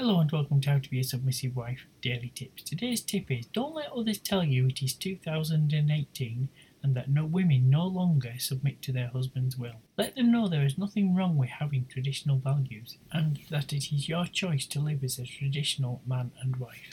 Hello and welcome to How to Be a Submissive Wife Daily Tips. Today's tip is don't let others tell you it is 2018 and that no women no longer submit to their husband's will. Let them know there is nothing wrong with having traditional values and that it is your choice to live as a traditional man and wife.